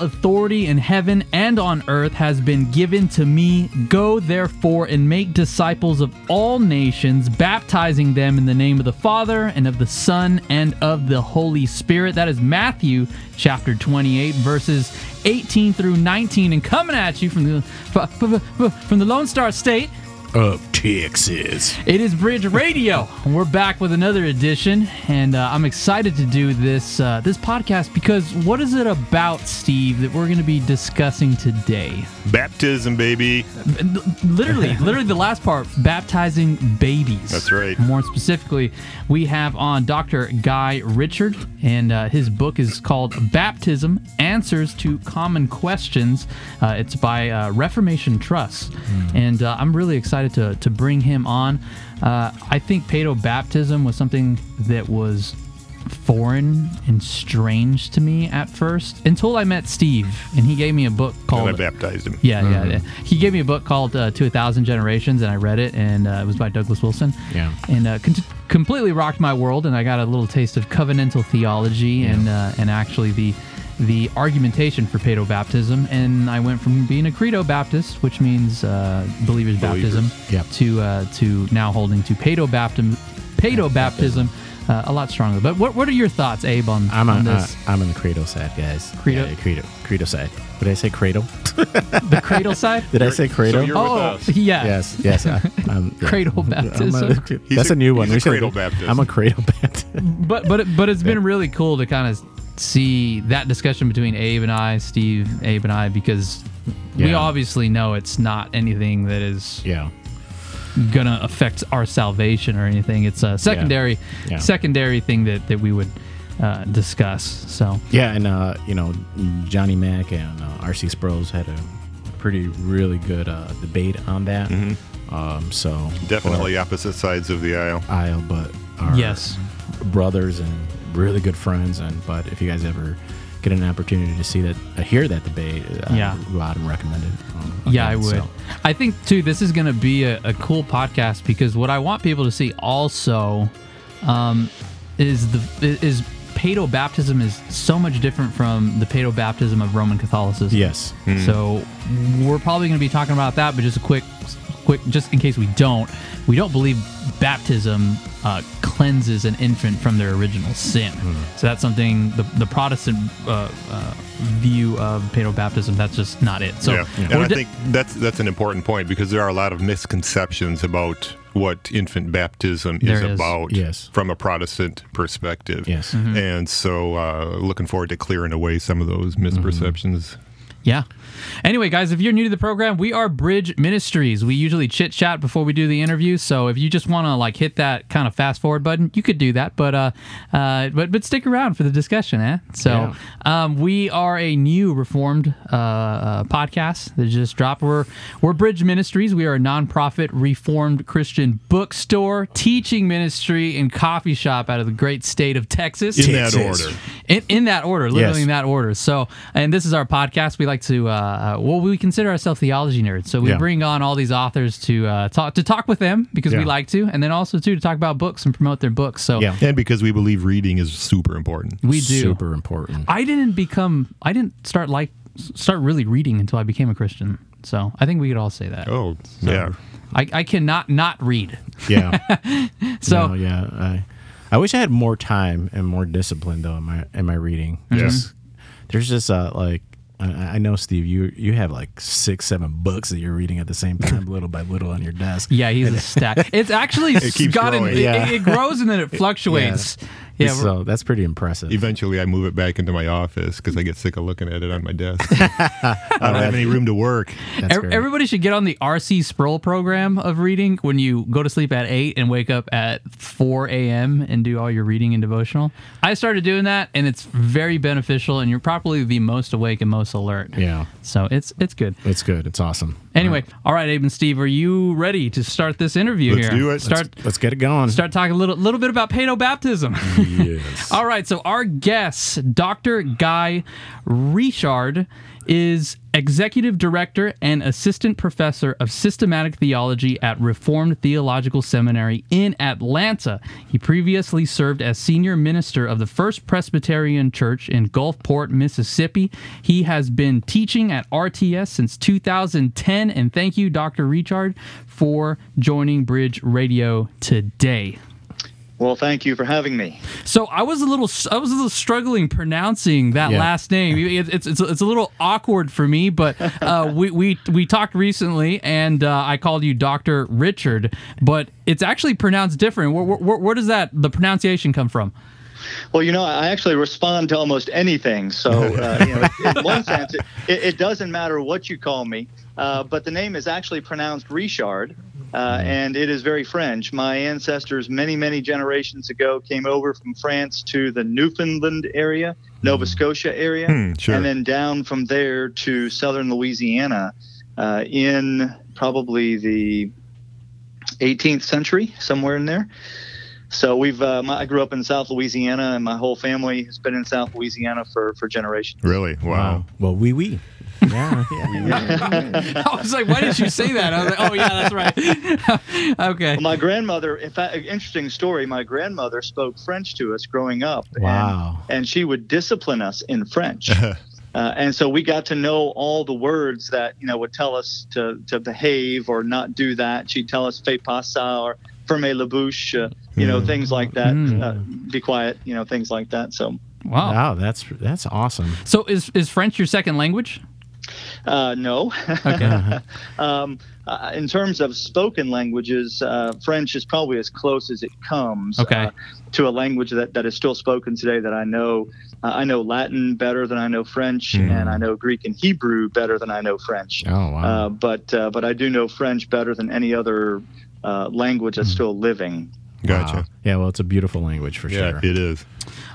Authority in heaven and on earth has been given to me. Go therefore and make disciples of all nations, baptizing them in the name of the Father and of the Son and of the Holy Spirit. That is Matthew chapter 28, verses 18 through 19. And coming at you from the from the Lone Star State, of Texas. It is Bridge Radio. We're back with another edition, and uh, I'm excited to do this uh, this podcast because what is it about, Steve, that we're going to be discussing today? Baptism, baby. Literally, literally the last part, baptizing babies. That's right. More specifically, we have on Dr. Guy Richard, and uh, his book is called Baptism: Answers to Common Questions. Uh, it's by uh, Reformation Trust, mm. and uh, I'm really excited to, to bring him on. Uh, I think paedo baptism was something that was foreign and strange to me at first until I met Steve and he gave me a book called. And I baptized him. Yeah, mm-hmm. yeah, yeah, He gave me a book called uh, To a Thousand Generations and I read it and uh, it was by Douglas Wilson. Yeah. And uh, con- completely rocked my world and I got a little taste of covenantal theology yeah. and uh, and actually the the argumentation for paedo baptism, and I went from being a credo Baptist, which means uh, believers baptism, yep. to uh, to now holding to paedo baptism, paedo baptism. Uh, a lot stronger. But what, what are your thoughts, Abe, on, I'm on a, this? Uh, I'm on the credo side, guys. Credo? Yeah, credo. Credo side. What did I say? Cradle? the cradle side? Did you're, I say cradle? So oh, yeah. Yes, yes. I, yeah. Cradle baptism. A, that's a, a, new one. He's a cradle Baptist. I'm a cradle Baptist. but but but it's been really cool to kind of see that discussion between Abe and I, Steve, Abe and I, because yeah. we obviously know it's not anything that is yeah gonna affect our salvation or anything. It's a secondary yeah. Yeah. secondary thing that that we would uh, discuss. So yeah, and uh, you know Johnny Mack and uh, RC Sproul's had a pretty really good uh, debate on that. Mm-hmm. Um, so definitely opposite sides of the aisle. Aisle, but yes, brothers and really good friends. And but if you guys ever get an opportunity to see that, uh, hear that debate, uh, yeah, I go out and recommend it. Um, yeah, I would. So. I think too. This is going to be a, a, cool podcast because what I want people to see also um, is the is paedo baptism is so much different from the paedo baptism of Roman Catholicism. Yes. Mm. So we're probably going to be talking about that, but just a quick, quick, just in case we don't, we don't believe baptism uh, cleanses an infant from their original sin. Mm. So that's something the, the Protestant uh, uh, view of paedo baptism. That's just not it. So, yeah. and I think that's that's an important point because there are a lot of misconceptions about what infant baptism is, is, about yes. from a Protestant perspective. Yes, mm-hmm. and so uh, looking forward to clearing away some of those misperceptions. Mm-hmm. Yeah. Anyway, guys, if you're new to the program, we are Bridge Ministries. We usually chit chat before we do the interview, so if you just want to like hit that kind of fast forward button, you could do that. But uh, uh, but but stick around for the discussion, eh? So, yeah. um, we are a new Reformed uh, uh, podcast that just dropped. We're we're Bridge Ministries. We are a nonprofit Reformed Christian bookstore, teaching ministry, and coffee shop out of the great state of Texas. In Texas. that order. In, in that order, literally yes. in that order. So, and this is our podcast. We like to, uh, uh, well, we consider ourselves theology nerds. So we yeah. bring on all these authors to uh, talk to talk with them because yeah. we like to, and then also too to talk about books and promote their books. So yeah, and because we believe reading is super important. We do super important. I didn't become, I didn't start like start really reading until I became a Christian. So I think we could all say that. Oh so yeah, I, I cannot not read. Yeah. so no, yeah, I I wish I had more time and more discipline though in my in my reading. Yes. There's just uh, like I, know, Steve. You you have like six, seven books that you're reading at the same time, little by little, on your desk. Yeah, he's a stack. It's actually it keeps gotten, growing. It, yeah. it, grows and then it fluctuates. Yeah. Yeah, so that's pretty impressive. Eventually, I move it back into my office because I get sick of looking at it on my desk. I don't have any room to work. Everybody should get on the RC Sproul program of reading when you go to sleep at 8 and wake up at 4 a.m. and do all your reading and devotional. I started doing that, and it's very beneficial, and you're probably the most awake and most alert. Yeah. So it's it's good. It's good. It's awesome. Anyway, all right, Abe and Steve, are you ready to start this interview let's here? Do it. Start. Let's, let's, get it going. Start talking a little little bit about paedo baptism. yes. All right, so our guest, Dr. Guy Richard, is executive director and assistant professor of systematic theology at Reformed Theological Seminary in Atlanta. He previously served as senior minister of the First Presbyterian Church in Gulfport, Mississippi. He has been teaching at RTS since 2010. And thank you, Dr. Richard, for joining Bridge Radio today. Well, thank you for having me. So I was a little, I was a little struggling pronouncing that Yeah. last name. It- It's, it's, it's a little awkward for me, but uh, we, we we talked recently, and uh, I called you Doctor Richard, but it's actually pronounced different. Where, where, where does that the pronunciation come from? Well, you know, I actually respond to almost anything. So, uh, you know, in one sense, it, it, it doesn't matter what you call me, uh, but the name is actually pronounced Richard, uh, and it is very French. My ancestors, many, many generations ago, came over from France to the Newfoundland area, Nova Scotia area, Hmm, sure. and then down from there to southern Louisiana uh, in probably the 18th century, somewhere in there. So we've uh, my, I grew up in South Louisiana, and my whole family has been in South Louisiana for for generations. Really? Wow. Well, we wee. Yeah, yeah. I was like, why did you say that? I was like, oh yeah, that's right. okay. Well, my grandmother, in fact, interesting story. My grandmother spoke French to us growing up. and- Wow. And, she would discipline us in French. uh, and so we got to know all the words that you know would tell us to to behave or not do that. She'd tell us "fais pas ça" or "fermez la bouche," uh, you know, things like that. Mm. Uh, be quiet, you know, things like that. So. Wow. Wow, that's that's awesome. So is is French your second language? Uh, no. Okay. um, uh, in terms of spoken languages, uh, French is probably as close as it comes Okay. uh, to a language that, that is still spoken today that I know. Uh, I know Latin better than I know French, and I know Greek and Hebrew better than I know French. Oh wow. Uh, but uh, but I do know French better than any other uh, language that's still living. Gotcha. Wow. Yeah, well, it's a beautiful language for Yeah, sure. it is.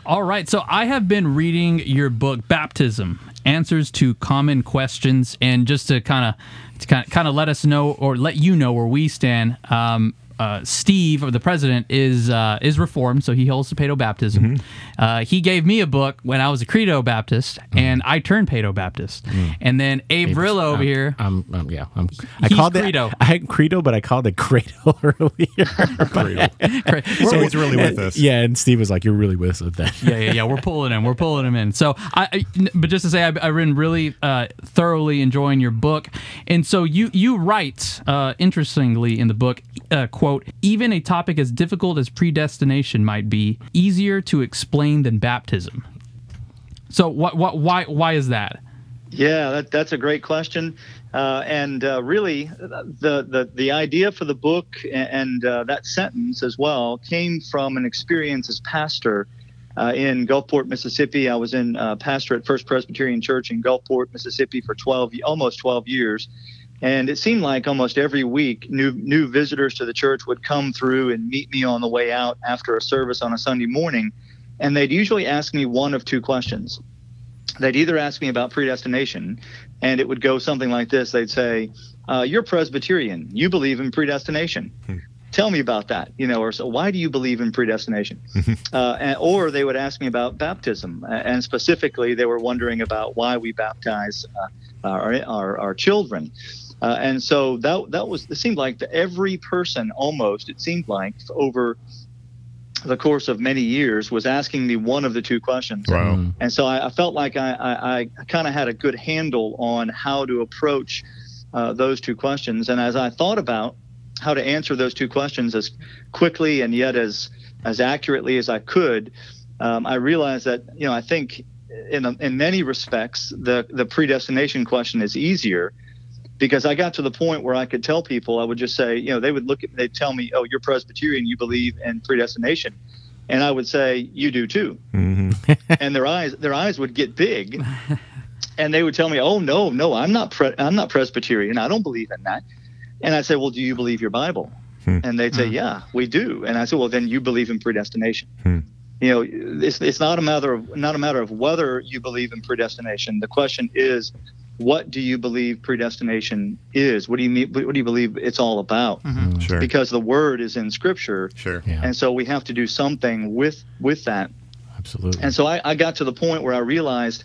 All right. So I have been reading your book, Baptism: Answers to Common Questions, and just to kind of kind of, let us know or let you know where we stand. Um, uh, Steve, or the president, is uh, is reformed, so he holds the Paedo baptism. Uh, he gave me a book when I was a Credo Baptist, and I turned Paedo Baptist. And then Abe Rillo over I'm- here, I'm, I'm yeah. I'm, I He's called Credo. it I had Credo, but I called it Cradle earlier. Great. So he's really with us. yeah, and Steve was like, "You're really with us with that." yeah, yeah, yeah. We're pulling him. We're pulling him in. So, I, I n- but just to say, I've, I've been really uh, thoroughly enjoying your book, and so you you write uh, interestingly in the book, uh, quote, even a topic as difficult as predestination might be easier to explain than baptism. So, what, what, why, why is that? Yeah, that, that's a great question. Uh, and uh, really, the, the, the idea for the book and uh, that sentence as well came from an experience as pastor uh, in Gulfport, Mississippi. I was in uh, pastor at First Presbyterian Church in Gulfport, Mississippi for 12, almost 12 years. And it seemed like almost every week, new new visitors to the church would come through and meet me on the way out after a service on a Sunday morning, and they'd usually ask me one of two questions they'd either ask me about predestination, and it would go something like this. They'd say, uh, "You're Presbyterian. You believe in predestination. Tell me about that." You know, or so why do you believe in predestination? uh, and, or they would ask me about baptism, and specifically, they were wondering about why we baptize uh, our, our our children. Uh, and so that that was it seemed like to every person almost it seemed like over the course of many years was asking me one of the two questions. Wow. Mm. And so I, I felt like I, I, I kind of had a good handle on how to approach uh, those two questions. And as I thought about how to answer those two questions as quickly and yet as as accurately as I could, um, I realized that you know I think in in many respects the the predestination question is easier because I got to the point where I could tell people I would just say you know they would look at me, they'd tell me oh you're Presbyterian you believe in predestination. And I would say you do too. Hmm and their eyes their eyes would get big and they would tell me oh no no i'm not pre- i'm not presbyterian. I don't believe in that. And I'd say, well do you believe your bible? Hmm. and they'd say yeah we do. And i said well then you believe in predestination. Hmm. you know it's, it's not a matter of not a matter of whether you believe in predestination. The question is what do you believe predestination is? What do you mean? What do you believe it's all about? Mm-hmm. Mm, sure. Because the word is in Scripture, Sure. Yeah, and so we have to do something with with that. absolutely. And so I, I got to the point where I realized,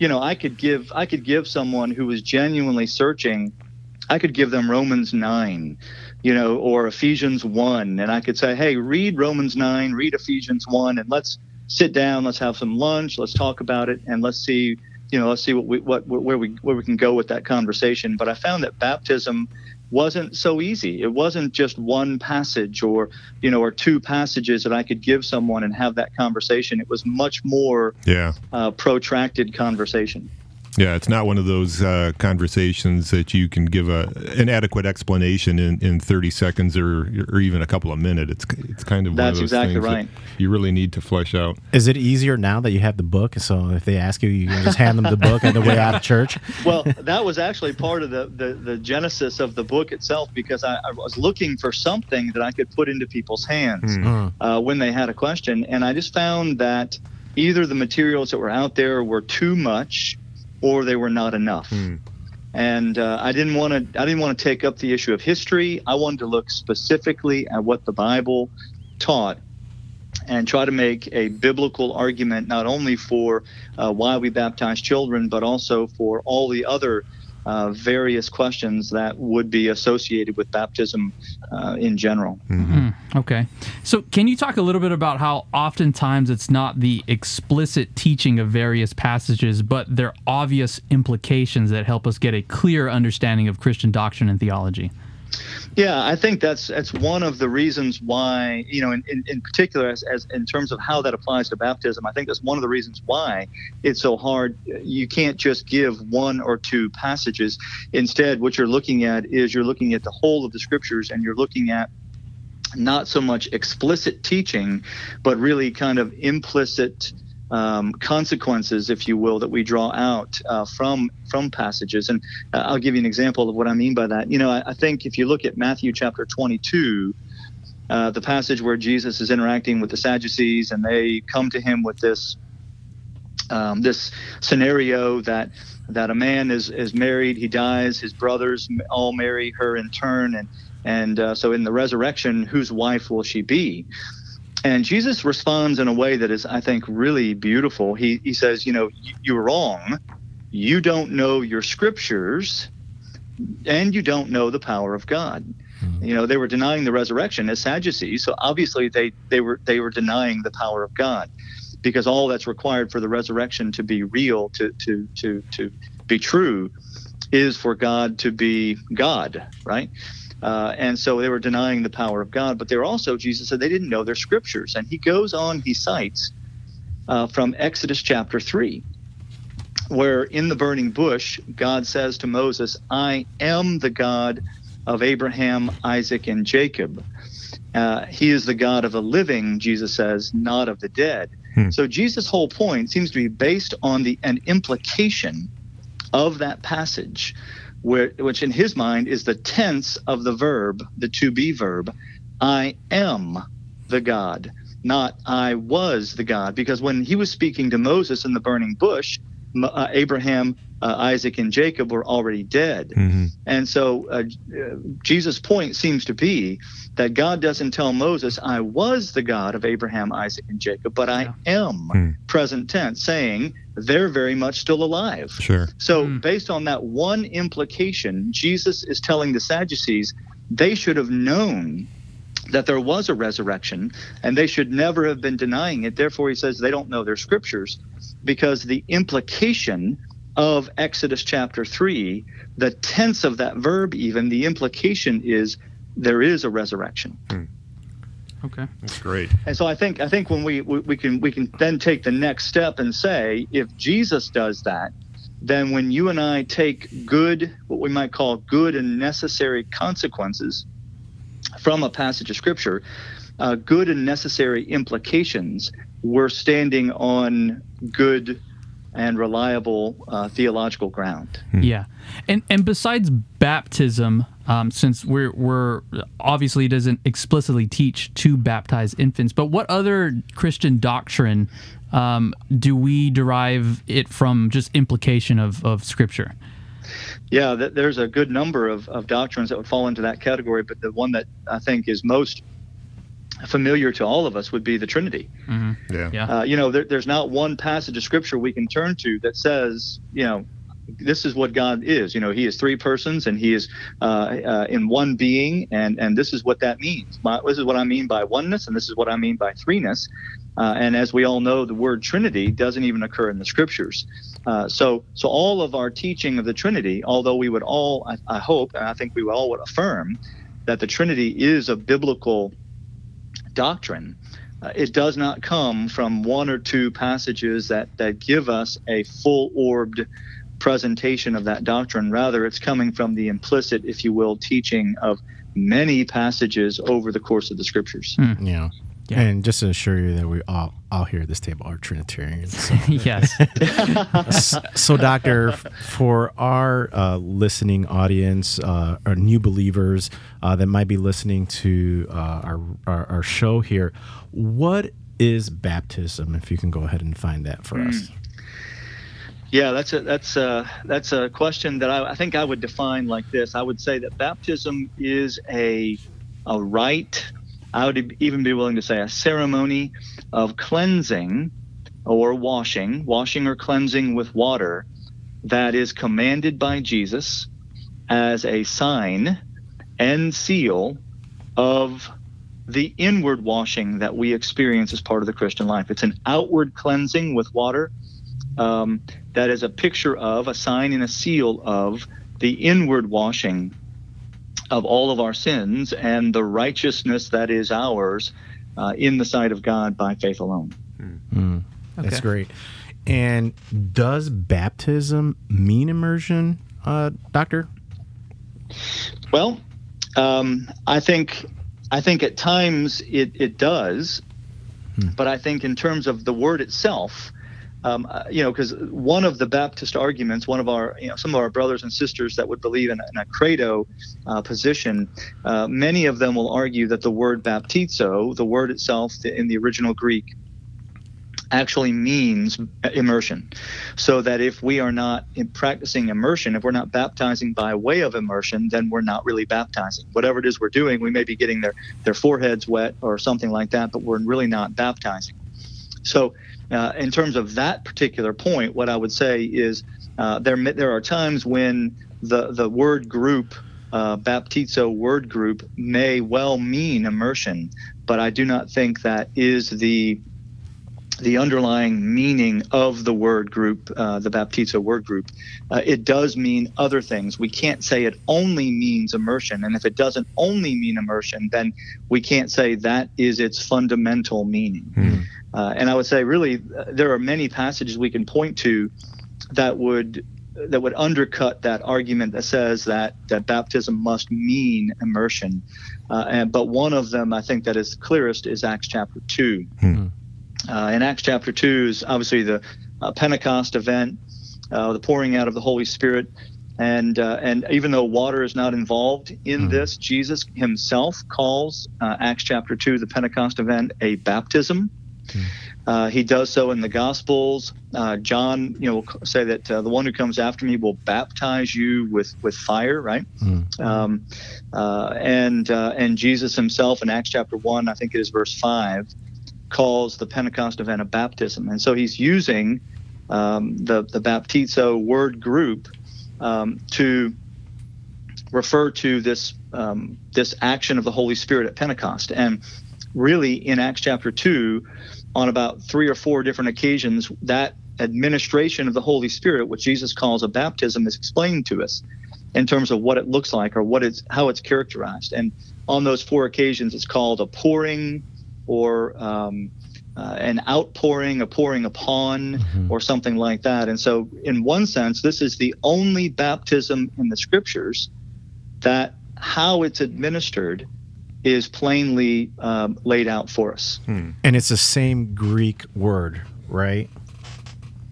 you know, I could give I could give someone who was genuinely searching, I could give them Romans nine, you know, or Ephesians one, and I could say, hey, read Romans nine, read Ephesians one, and let's sit down, let's have some lunch, let's talk about it, and let's see, you know, let's see what we what where we where we can go with that conversation. But I found that baptism wasn't so easy. It wasn't just one passage or you know or two passages that I could give someone and have that conversation. It was much more Yeah. uh, protracted conversation. Yeah, it's not one of those uh, conversations that you can give a an adequate explanation in, in 30 seconds or or even a couple of minutes. It's it's kind of one That's of those exactly things that right. you really need to flesh out. Is it easier now that you have the book? So if they ask you, you can just hand them the book on the way out of church. Well, that was actually part of the, the, the genesis of the book itself because I, I was looking for something that I could put into people's hands Uh, uh, when they had a question. And I just found that either the materials that were out there were too much or they were not enough. Hmm. And uh, I didn't want to. I didn't want to take up the issue of history. I wanted to look specifically at what the Bible taught, and try to make a biblical argument not only for uh, why we baptize children, but also for all the other uh, various questions that would be associated with baptism uh, in general. Okay. So, can you talk a little bit about how oftentimes it's not the explicit teaching of various passages, but their obvious implications that help us get a clear understanding of Christian doctrine and theology? Yeah, I think that's that's one of the reasons why you know, in, in, in particular, as, as in terms of how that applies to baptism, I think that's one of the reasons why it's so hard. You can't just give one or two passages. Instead, what you're looking at is you're looking at the whole of the scriptures, and you're looking at not so much explicit teaching, but really kind of implicit um, consequences, if you will, that we draw out uh, from from passages. And uh, I'll give you an example of what I mean by that. You know, I, I think if you look at Matthew chapter 22, uh, the passage where Jesus is interacting with the Sadducees, and they come to him with this um, this scenario that that a man is is married, he dies, his brothers all marry her in turn, and and uh, so in the resurrection, whose wife will she be? And Jesus responds in a way that is, I think, really beautiful. He he says, you know, you're wrong. You don't know your scriptures, and you don't know the power of God. Hmm. You know, they were denying the resurrection as Sadducees, so obviously they they were they were denying the power of God, because all that's required for the resurrection to be real, to to to to be true, is for God to be God, right? Uh, and so they were denying the power of God, but they were also, Jesus said, they didn't know their scriptures. And he goes on, he cites uh, from Exodus chapter 3, where in the burning bush, God says to Moses, I am the God of Abraham, Isaac, and Jacob. Uh, he is the God of the living, Jesus says, not of the dead. Hmm. So Jesus' whole point seems to be based on the an implication of that passage, where which in his mind is the tense of the verb, the to be verb, I am the God, not I was the God. Because when he was speaking to Moses in the burning bush, uh, Abraham, uh, Isaac, and Jacob were already dead. hmm And so uh, uh, Jesus' point seems to be that God doesn't tell Moses, I was the God of Abraham, Isaac, and Jacob, but I am, Hmm. present tense, saying they're very much still alive. Sure. So, Hmm. based on that one implication, Jesus is telling the Sadducees they should have known that there was a resurrection and they should never have been denying it. Therefore, he says they don't know their scriptures because the implication of Exodus chapter 3, the tense of that verb, even, the implication is there is a resurrection. Okay. That's great. And so I think I think when we, we we can we can then take the next step and say if Jesus does that, then when you and I take good what we might call good and necessary consequences from a passage of scripture, uh, good and necessary implications, we're standing on good and reliable uh, theological ground. Yeah, and and besides baptism, um, since we're we're obviously it doesn't explicitly teach to baptize infants, but what other Christian doctrine um, do we derive it from? Just implication of of Scripture. Yeah, th- there's a good number of, of doctrines that would fall into that category, but the one that I think is most familiar to all of us would be the Trinity. Mm-hmm. Yeah. Yeah. Uh, you know, there, there's not one passage of Scripture we can turn to that says, you know, this is what God is. You know, He is three persons and He is uh, uh, in one being, and and this is what that means. My, this is what I mean by oneness, and this is what I mean by threeness. Uh, and as we all know, the word Trinity doesn't even occur in the Scriptures. Uh, so, so all of our teaching of the Trinity, although we would all, I, I hope, and I think we all would affirm that the Trinity is a biblical doctrine. Uh, it does not come from one or two passages that, that give us a full orbed presentation of that doctrine. Rather, it's coming from the implicit, if you will, teaching of many passages over the course of the scriptures. You know. Yeah. And just to assure you that we all all here at this table are Trinitarians. So, yes. so doctor, for our uh, listening audience, uh, or new believers uh, that might be listening to uh, our, our our show here, what is baptism? If you can go ahead and find that for us. Yeah, that's a that's a that's a question that I, I think I would define like this. I would say that baptism is a a rite. I would even be willing to say a ceremony of cleansing or washing, washing or cleansing with water that is commanded by Jesus as a sign and seal of the inward washing that we experience as part of the Christian life. It's an outward cleansing with water um, that is a picture of, a sign and a seal of the inward washing of all of our sins and the righteousness that is ours uh, in the sight of God by faith alone. Mm, That's Okay. great. And does baptism mean immersion, uh, doctor? Well, um, I think I think at times it, it does, Hmm. but I think in terms of the word itself, um, uh, you know, because one of the Baptist arguments, one of our, you know, some of our brothers and sisters that would believe in a, in a credo uh, position, uh, many of them will argue that the word baptizo, the word itself in the original Greek, actually means immersion. So that if we are not in practicing immersion, if we're not baptizing by way of immersion, then we're not really baptizing. Whatever it is we're doing, we may be getting their, their foreheads wet or something like that, but we're really not baptizing. So, uh, in terms of that particular point, what I would say is uh, there there are times when the the word group, uh, baptizo word group, may well mean immersion, but I do not think that is the the underlying meaning of the word group, uh, the baptizo word group. Uh, it does mean other things. We can't say it only means immersion, and if it doesn't only mean immersion, then we can't say that is its fundamental meaning. Uh, and I would say, really, uh, there are many passages we can point to that would that would undercut that argument that says that that baptism must mean immersion. Uh, and but one of them, I think, that is clearest is Acts chapter two. Hmm. Uh, in Acts chapter two is obviously the uh, Pentecost event, uh, the pouring out of the Holy Spirit. And uh, and even though water is not involved in Mhm. this, Jesus Himself calls uh, Acts chapter two, the Pentecost event, a baptism. Uh, he does so in the Gospels. Uh, John, you know, will say that uh, the one who comes after me will baptize you with with fire, right? Mm. Um, uh, and uh, and Jesus himself in Acts chapter one, I think it is verse five, calls the Pentecost event a baptism, and so he's using um, the the baptizo word group um, to refer to this um, this action of the Holy Spirit at Pentecost, and really in Acts chapter two, on about three or four different occasions, that administration of the Holy Spirit, which Jesus calls a baptism, is explained to us in terms of what it looks like or what it's how it's characterized. And on those four occasions, it's called a pouring or um, uh, an outpouring, a pouring upon, Mhm. or something like that. And so, in one sense, this is the only baptism in the scriptures that how it's administered is plainly um, laid out for us. Hmm. And it's the same Greek word, right?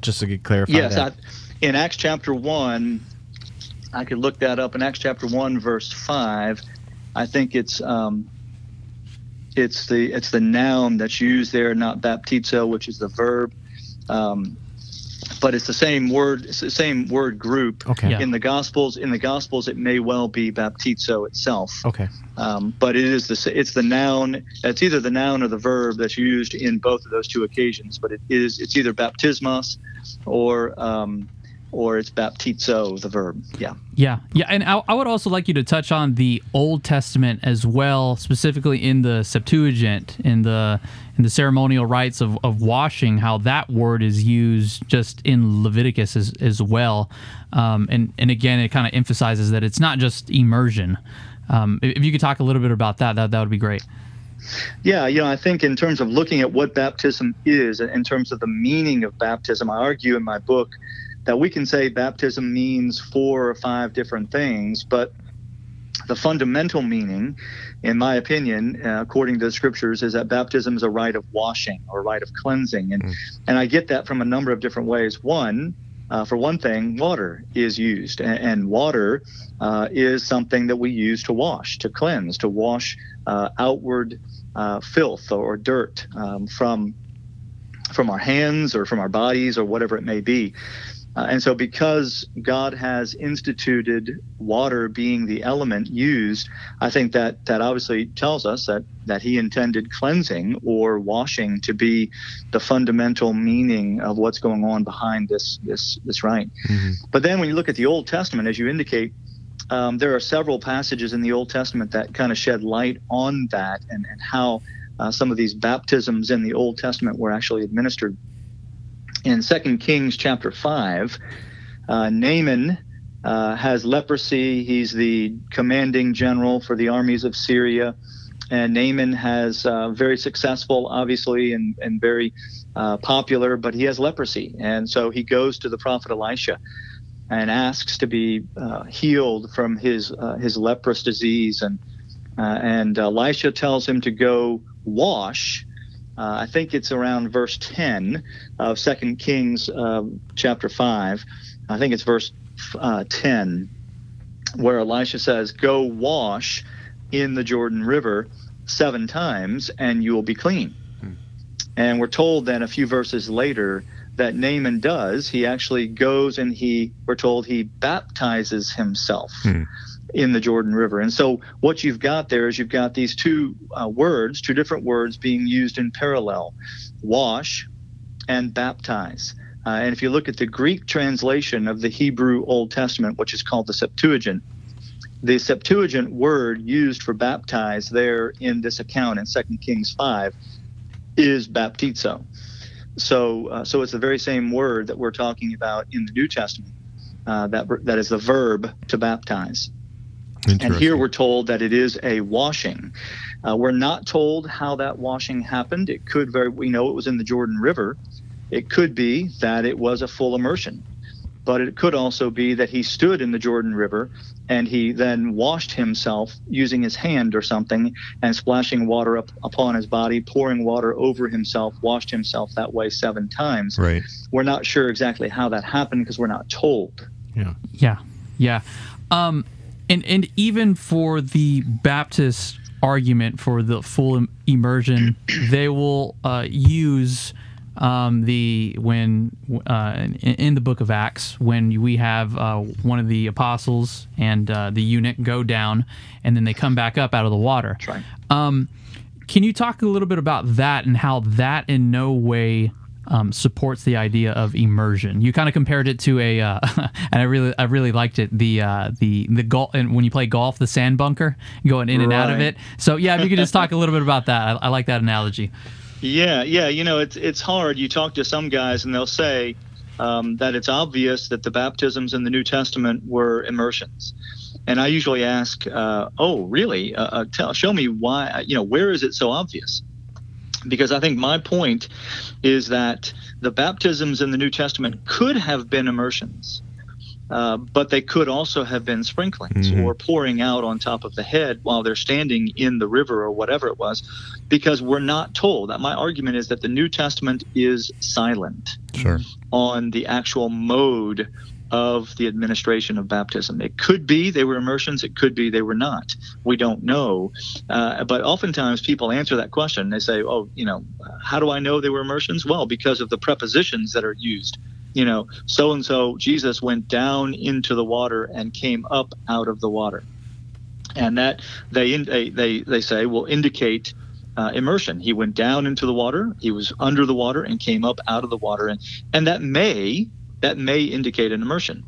Just to get clarified. Yes, I, in Acts chapter 1, I could look that up. In Acts chapter 1, verse 5, I think it's. Um, it's the it's the noun that's used there, not baptizo, which is the verb. Um, but it's the same word. It's the same word group. Okay. Yeah. In the Gospels, in the Gospels, it may well be baptizo itself. Okay. Um, but it is the it's the noun. It's either the noun or the verb that's used in both of those two occasions. But it is it's either baptismos, or um, or it's baptizo, the verb. Yeah. Yeah, yeah, and I, I would also like you to touch on the Old Testament as well, specifically in the Septuagint, in the in the ceremonial rites of, of washing, how that word is used just in Leviticus as, as well, um, and and again, it kind of emphasizes that it's not just immersion. Um, if if you could talk a little bit about that, that that would be great. Yeah, you know, I think in terms of looking at what baptism is, in terms of the meaning of baptism, I argue in my book that we can say baptism means four or five different things, but the fundamental meaning, in my opinion, uh, according to the scriptures, is that baptism is a rite of washing or rite of cleansing, and and I get that from a number of different ways. One. Uh, for one thing, water is used, and, and water uh, is something that we use to wash, to cleanse, to wash uh, outward uh, filth or dirt um, from from our hands or from our bodies or whatever it may be. Uh, and so, because God has instituted water being the element used, I think that that obviously tells us that that He intended cleansing or washing to be the fundamental meaning of what's going on behind this this this rite. But then, when you look at the Old Testament, as you indicate, um, there are several passages in the Old Testament that kind of shed light on that and, and how uh, some of these baptisms in the Old Testament were actually administered. In 2 Kings chapter 5, uh, Naaman uh, has leprosy. He's the commanding general for the armies of Syria. And Naaman has uh, very successful, obviously, and, and very uh, popular, but he has leprosy. And so he goes to the prophet Elisha and asks to be uh, healed from his uh, his leprous disease. And and Elisha tells him to go wash. Uh, I think it's around verse 10 of Second Kings um, chapter 5. I think it's verse uh, 10 where Elisha says, "Go wash in the Jordan River seven times, and you will be clean." And we're told then a few verses later that Naaman does. He actually goes and he, we're told, he baptizes himself Hmm. In the Jordan River. And so what you've got there is you've got these two uh, words, two different words being used in parallel wash and baptize. Uh, and if you look at the Greek translation of the Hebrew Old Testament, which is called the Septuagint, the Septuagint word used for baptize there in this account in 2 Kings 5 is baptizo. So, uh, so it's the very same word that we're talking about in the New Testament. Uh, that that is the verb to baptize. And here we're told that it is a washing. Uh, we're not told how that washing happened. It could very, we know it was in the Jordan River. It could be that it was a full immersion, but it could also be that he stood in the Jordan River and he then washed himself using his hand or something and splashing water up upon his body, pouring water over himself, washed himself that way seven times. Right. We're not sure exactly how that happened because we're not told. Yeah. Yeah, yeah, um, and and even for the Baptist argument for the full immersion, they will uh, use um, the when uh, in, in the Book of Acts when we have uh, one of the apostles and uh, the eunuch go down, and then they come back up out of the water. Right. Um, can you talk a little bit about that and how that in no way um, supports the idea of immersion? You kind of compared it to a, uh, and I really, I really liked it. The uh, the the golf, and when you play golf, the sand bunker, going in and out of it. So yeah, if you could just talk a little bit about that, I, I like that analogy. Yeah, yeah. You know, it's it's hard. You talk to some guys, and they'll say um, that it's obvious that the baptisms in the New Testament were immersions. And I usually ask, uh, "Oh, really? Uh, uh, tell, show me why. You know, where is it so obvious?" Because I think my point is that the baptisms in the New Testament could have been immersions, uh, but they could also have been sprinklings Mhm. or pouring out on top of the head while they're standing in the river or whatever it was, because we're not told. That my argument is that the New Testament is silent Sure. on the actual mode of the administration of baptism. It could be they were immersions, it could be they were not. We don't know. Uh, but oftentimes people answer that question. They say, oh, you know, how do I know they were immersions? Well, because of the prepositions that are used you know, so and so, Jesus went down into the water and came up out of the water. And that they, they, they, say will indicate uh, immersion. He went down into the water, he was under the water, and came up out of the water. And, and that may that may indicate an immersion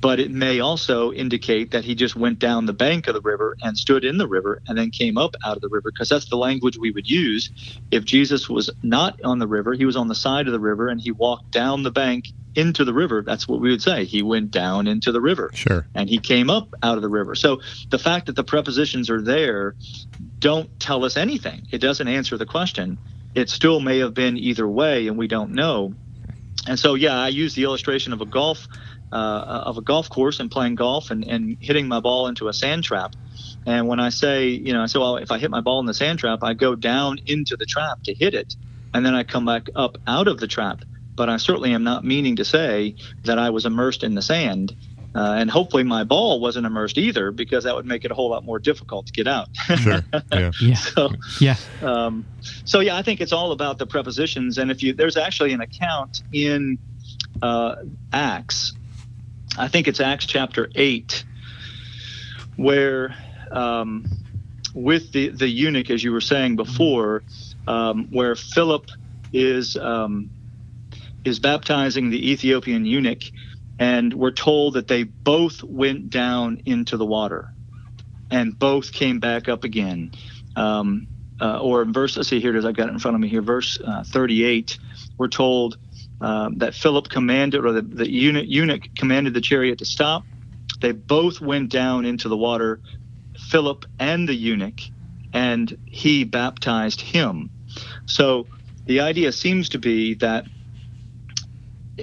but it may also indicate that he just went down the bank of the river and stood in the river and then came up out of the river because that's the language we would use. If Jesus was not on the river he was on the side of the river and he walked down the bank into the river that's what we would say. He went down into the river sure. and he came up out of the river. So the fact that the prepositions are there don't tell us anything. It doesn't answer the question. It still may have been either way and we don't know and so yeah i use the illustration of a golf uh, of a golf course and playing golf and, and hitting my ball into a sand trap. And when I say, you know, I say, well, if I hit my ball in the sand trap, I go down into the trap to hit it, and then I come back up out of the trap. But I certainly am not meaning to say that I was immersed in the sand. Uh, and hopefully my ball wasn't immersed either, because that would make it a whole lot more difficult to get out. sure. Yeah. Yeah. so, yeah. Um, so yeah, I think it's all about the prepositions. And if you, there's actually an account in uh, Acts I think it's Acts chapter 8, where um, with the, the eunuch, as you were saying before, um, where Philip is um, is baptizing the Ethiopian eunuch, and we're told that they both went down into the water, and both came back up again. Um, uh, or in verse, let's see here it is. I've got it in front of me here. Verse uh, 38, we're told um, that Philip commanded, or the, the eunuch, eunuch commanded the chariot to stop. They both went down into the water, Philip and the eunuch, and he baptized him. So the idea seems to be that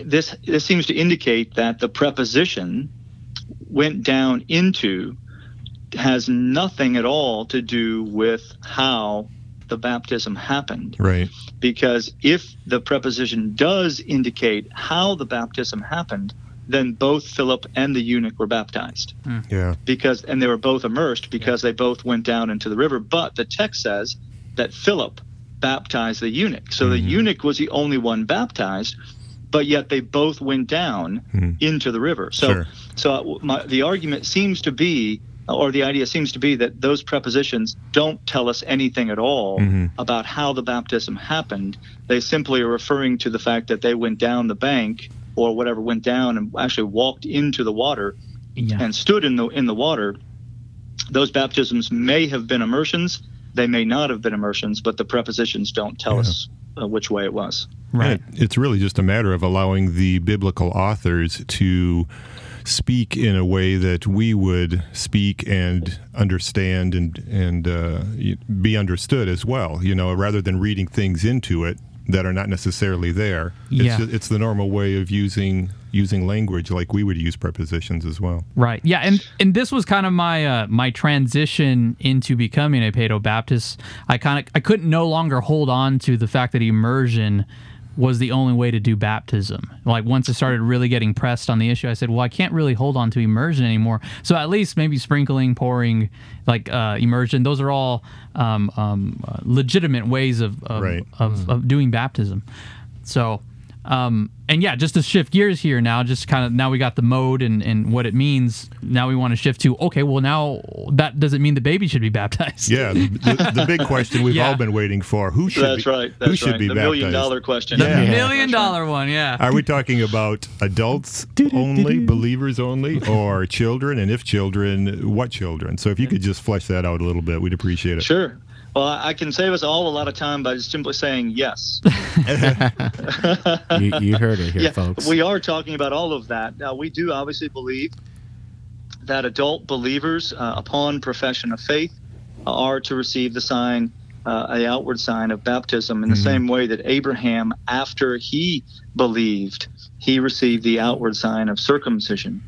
this this seems to indicate that the preposition went down into has nothing at all to do with how the baptism happened. Right. Because if the preposition does indicate how the baptism happened, then both Philip and the eunuch were baptized. Mm. Yeah. Because and they were both immersed because yeah. they both went down into the river. But the text says that Philip baptized the eunuch. So mm-hmm. the eunuch was the only one baptized, but yet they both went down mm-hmm. into the river. So sure. so my, the argument seems to be or the idea seems to be that those prepositions don't tell us anything at all mm-hmm. about how the baptism happened. They simply are referring to the fact that they went down the bank or whatever went down and actually walked into the water yeah. and stood in the in the water. Those baptisms may have been immersions. They may not have been immersions, but the prepositions don't tell yeah. us uh, which way it was. Right. It's really just a matter of allowing the biblical authors to speak in a way that we would speak and understand and and uh, be understood as well. You know, rather than reading things into it that are not necessarily there. Yeah. It's, it's the normal way of using using language like we would use prepositions as well. Right. Yeah. And and this was kind of my uh, my transition into becoming a Paedo Baptist. I kind of I couldn't no longer hold on to the fact that immersion was the only way to do baptism. Like once I started really getting pressed on the issue, I said, well, I can't really hold on to immersion anymore. So at least maybe sprinkling, pouring, like uh, immersion, those are all um, um, uh, legitimate ways of of, right. of, mm. of doing baptism. So um, and yeah, just to shift gears here now, just kind of now we got the mode and, and what it means. Now we want to shift to okay, well now that doesn't mean the baby should be baptized. Yeah, the, the big question we've yeah. all been waiting for: who should that's be, right, that's who should right. be the baptized? million dollar question. The yeah. million dollar one, yeah. Are we talking about adults only, believers only, or children? And if children, what children? So if you could just flesh that out a little bit, we'd appreciate it. Sure. Well, I can save us all a lot of time by just simply saying yes. you, you, heard it here, yeah, folks. We are talking about all of that. Now, we do obviously believe that adult believers, uh, upon profession of faith, uh, are to receive the sign, uh, a outward sign of baptism, in the mm-hmm. same way that Abraham, after he believed, he received the outward sign of circumcision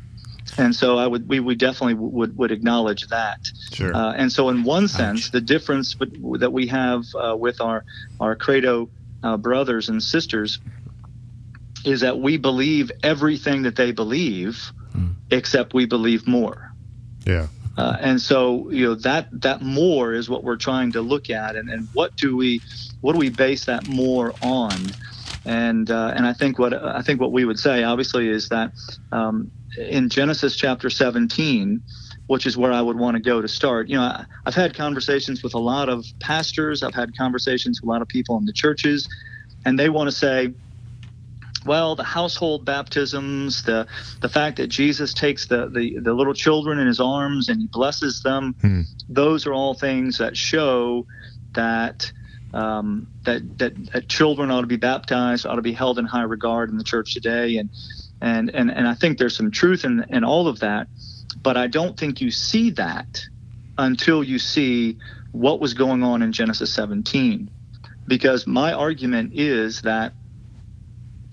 and so I would we, we definitely would would acknowledge that. Sure. Uh, and so in one sense, Ouch. the difference that we have uh, with our our credo uh, brothers and sisters is that we believe everything that they believe, mm. except we believe more. Yeah. Uh, and so you know that that more is what we're trying to look at, and, and what do we what do we base that more on? And uh, and I think what I think what we would say obviously is that um, in Genesis chapter 17, which is where I would want to go to start. You know, I, I've had conversations with a lot of pastors. I've had conversations with a lot of people in the churches, and they want to say, well, the household baptisms, the the fact that Jesus takes the, the, the little children in his arms and he blesses them, Hmm. those are all things that show that um, that, that that children ought to be baptized, ought to be held in high regard in the church today, and and and, and I think there's some truth in in all of that, but I don't think you see that until you see what was going on in Genesis 17, because my argument is that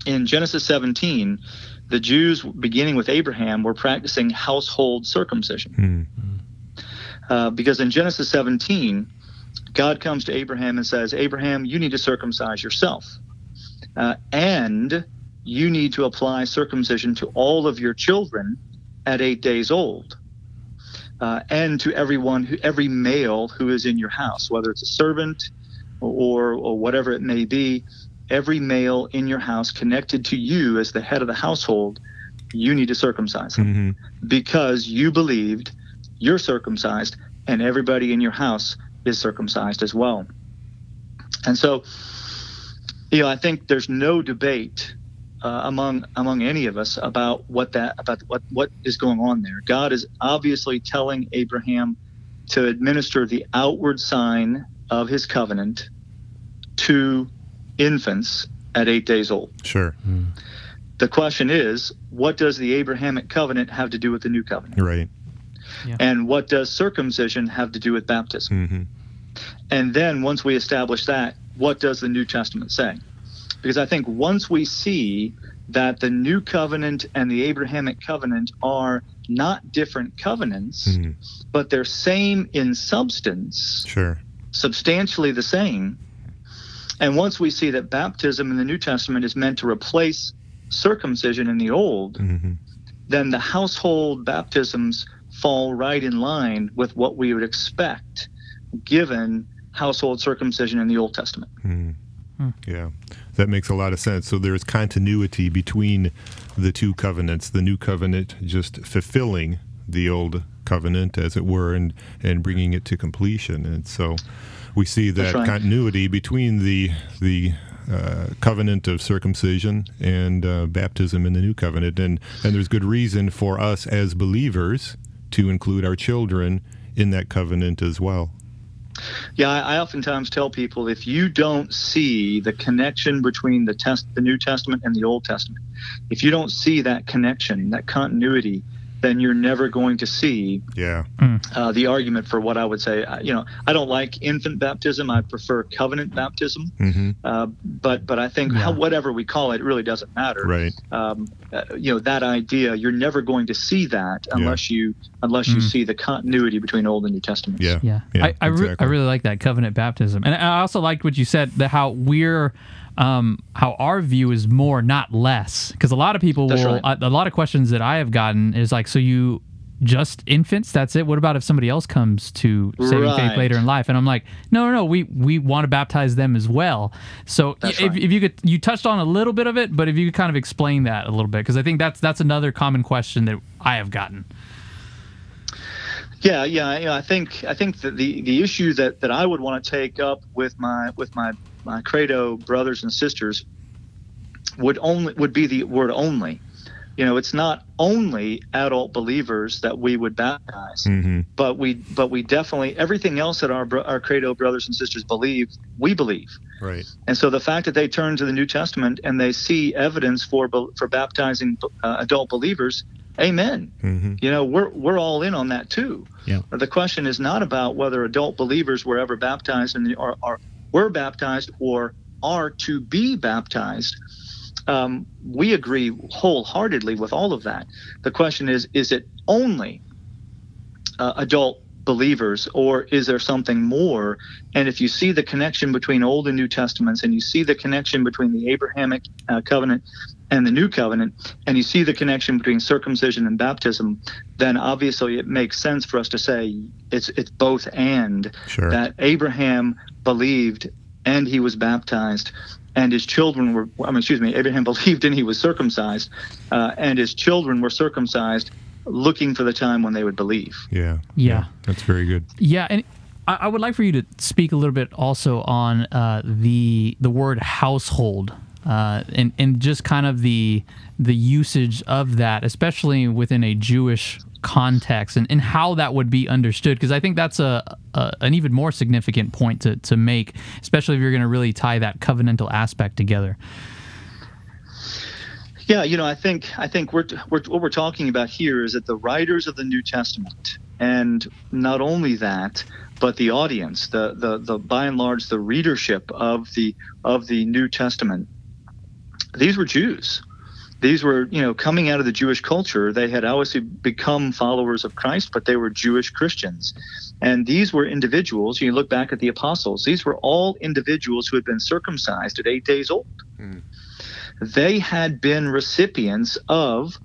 in Genesis 17, the Jews, beginning with Abraham, were practicing household circumcision. Hmm. Uh, because in Genesis 17, God comes to Abraham and says, Abraham, you need to circumcise yourself. Uh, and you need to apply circumcision to all of your children at eight days old. Uh, and to everyone, who, every male who is in your house, whether it's a servant or, or whatever it may be, every male in your house connected to you as the head of the household, you need to circumcise him Mhm. because you believed you're circumcised and everybody in your house is circumcised as well. And so, you know, I think there's no debate uh, among among any of us about what that about what what is going on there. God is obviously telling Abraham to administer the outward sign of his covenant to infants at 8 days old. Sure. The question is, what does the Abrahamic covenant have to do with the new covenant? Right. And what does circumcision have to do with baptism? hmm And then once we establish that, what does the New Testament say? Because I think once we see that the new covenant and the Abrahamic covenant are not different covenants, Mhm. but they're same in substance, Sure. substantially the same. And once we see that baptism in the New Testament is meant to replace circumcision in the Old, hmm then the household baptisms fall right in line with what we would expect given household circumcision in the Old Testament. Hmm. Hmm. Yeah, that makes a lot of sense. So there's continuity between the two covenants. The new covenant just fulfilling the old covenant, as it were, and and bringing it to completion. And so we see that right. continuity between the the uh, covenant of circumcision and uh, baptism in the new covenant. And and there's good reason for us as believers to include our children in that covenant as well. Yeah, I, I oftentimes tell people if you don't see the connection between the test, the New Testament and the Old Testament, if you don't see that connection, that continuity, then you're never going to see Yeah. uh, the argument for what I would say. uh, You know, I don't like infant baptism. I prefer covenant baptism. hmm Uh, but but I think Yeah. how, whatever we call it, it really doesn't matter. Right. Um, uh, you know that idea. You're never going to see that unless you unless you Mm. see the continuity between Old and New Testaments. Yeah. Yeah, Yeah, I I, re- I really like that covenant baptism, and I also liked what you said that how we're. Um, how our view is more, not less, because a lot of people That's will. right. A, a lot of questions that I have gotten is like, so you just infants? That's it. What about if somebody else comes to saving faith Right. later in life? And I'm like, no, no, no. We we want to baptize them as well. So if, right. if you could, you touched on a little bit of it, but if you could kind of explain that a little bit, because I think that's that's another common question that I have gotten. Yeah, yeah, you know, I think I think that the the issue that that I would want to take up with my with my my credo brothers and sisters would only would be the word only. You know, it's not only adult believers that we would baptize, hmm but we but we definitely everything else that our our credo brothers and sisters believe, we believe. Right. And so the fact that they turn to the New Testament and they see evidence for for baptizing uh, adult believers, amen. hmm You know, we're we're all in on that too. Yeah. The question is not about whether adult believers were ever baptized and or, or were baptized or are to be baptized. Um, we agree wholeheartedly with all of that. The question is: Is it only uh, adult believers, or is there something more? And if you see the connection between Old and New Testaments, and you see the connection between the Abrahamic uh, covenant and the New Covenant, and you see the connection between circumcision and baptism, then obviously it makes sense for us to say it's it's both and Sure. that Abraham believed and he was baptized, and his children were. I mean, excuse me. Abraham believed and he was circumcised, uh, and his children were circumcised, looking for the time when they would believe. Yeah. Yeah. That's very good. Yeah, and I, I would like for you to speak a little bit also on uh, the the word household. Uh, and, and just kind of the the usage of that, especially within a Jewish context, and, and how that would be understood, because I think that's a, a an even more significant point to, to make, especially if you're going to really tie that covenantal aspect together. Yeah, you know, I think I think we're, we're what we're talking about here is that the writers of the New Testament, and not only that, but the audience, the the the by and large the readership of the of the New Testament, these were Jews. These were, you know, coming out of the Jewish culture. They had obviously become followers of Christ, but they were Jewish Christians. And these were individuals, you look back at the apostles, these were all individuals who had been circumcised at eight days old. They had been recipients of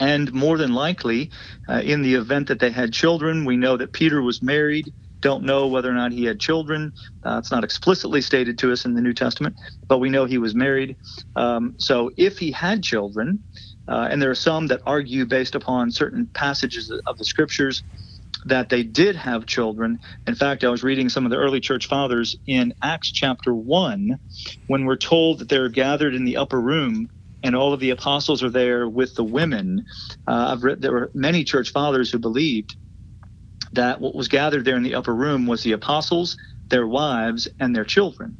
and more than likely, uh, in the event that they had children, we know that Peter was married. Don't know whether or not he had children. Uh, it's not explicitly stated to us in the New Testament, but we know he was married. Um, so if he had children, uh, and there are some that argue based upon certain passages of the scriptures that they did have children. In fact, I was reading some of the early church fathers in Acts chapter 1 when we're told that they're gathered in the upper room and all of the apostles are there with the women. Uh, I've read there were many church fathers who believed that what was gathered there in the upper room was the apostles, their wives, and their children.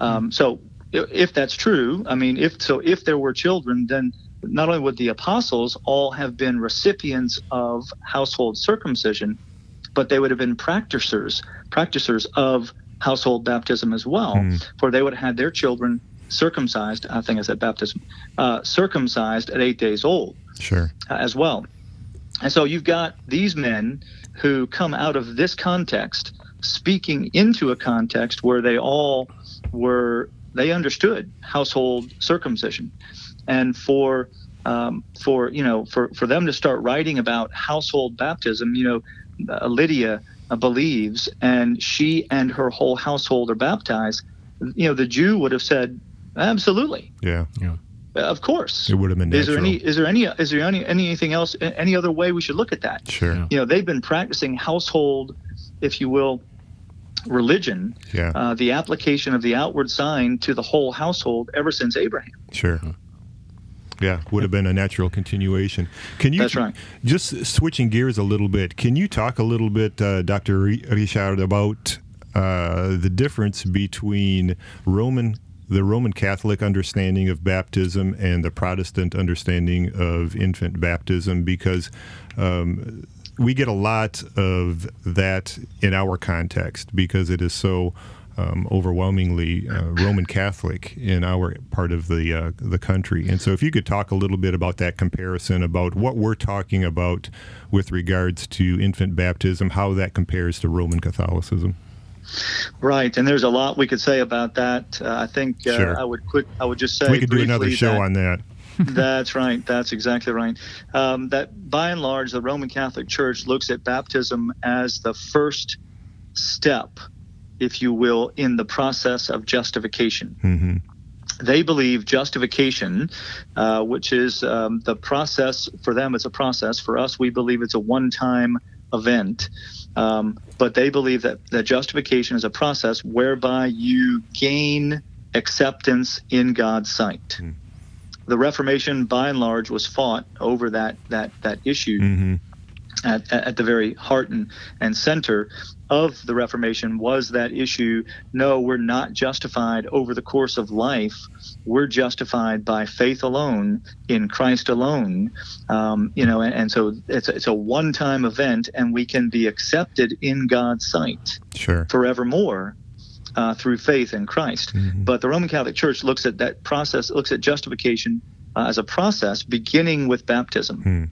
Um, so, if that's true, I mean, if so, if there were children, then not only would the apostles all have been recipients of household circumcision, but they would have been practicers, practicers of household baptism as well, for they would have had their children circumcised. I think I said baptism, uh, circumcised at eight days old Sure. uh, as well. And so you've got these men who come out of this context speaking into a context where they all were they understood household circumcision and for um, for you know for for them to start writing about household baptism you know uh, lydia uh, believes and she and her whole household are baptized you know the jew would have said absolutely Yeah. Yeah. Of course It would have been is there any is there any is there any anything else any other way we should look at that Sure. You know they've been practicing household if you will religion Yeah. uh, the application of the outward sign to the whole household ever since abraham Sure. Yeah, would have been a natural continuation. Can you That's right. just switching gears a little bit? Can you talk a little bit, uh, Dr. Ri- Richard, about uh, the difference between Roman the Roman Catholic understanding of baptism and the Protestant understanding of infant baptism? Because um, we get a lot of that in our context because it is so um, overwhelmingly uh, Roman Catholic in our part of the uh, the country. And so, if you could talk a little bit about that comparison, about what we're talking about with regards to infant baptism, how that compares to Roman Catholicism. Right and there's a lot we could say about that uh, i think uh, Sure. i would quick i would just say we could do another show that- on that. That's right. That's exactly right. Um, that by and large, the Roman Catholic Church looks at baptism as the first step, if you will, in the process of justification. hmm They believe justification, uh, which is um, the process for them, it's a process. For us, we believe it's a one time event. Um, but they believe that, that justification is a process whereby you gain acceptance in God's sight. The Reformation, by and large, was fought over that that that issue hmm at, at the very heart and, and center of the Reformation was that issue. No, we're not justified over the course of life. We're justified by faith alone in Christ alone. Um, you know, and, and so it's a, it's a one-time event, and we can be accepted in God's sight Sure. forevermore uh, through faith in Christ. Mhm. But the Roman Catholic Church looks at that process, looks at justification uh, as a process beginning with baptism Hmm.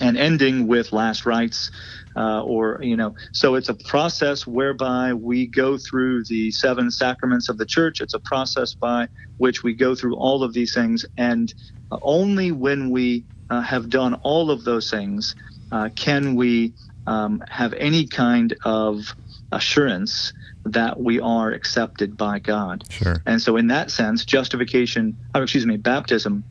and ending with last rites. Uh, or you know, so it's a process whereby we go through the seven sacraments of the church. It's a process by which we go through all of these things, and uh, only when we uh, have done all of those things uh, can we um, have any kind of assurance that we are accepted by God. Sure. And so, in that sense, justification, or excuse me, baptism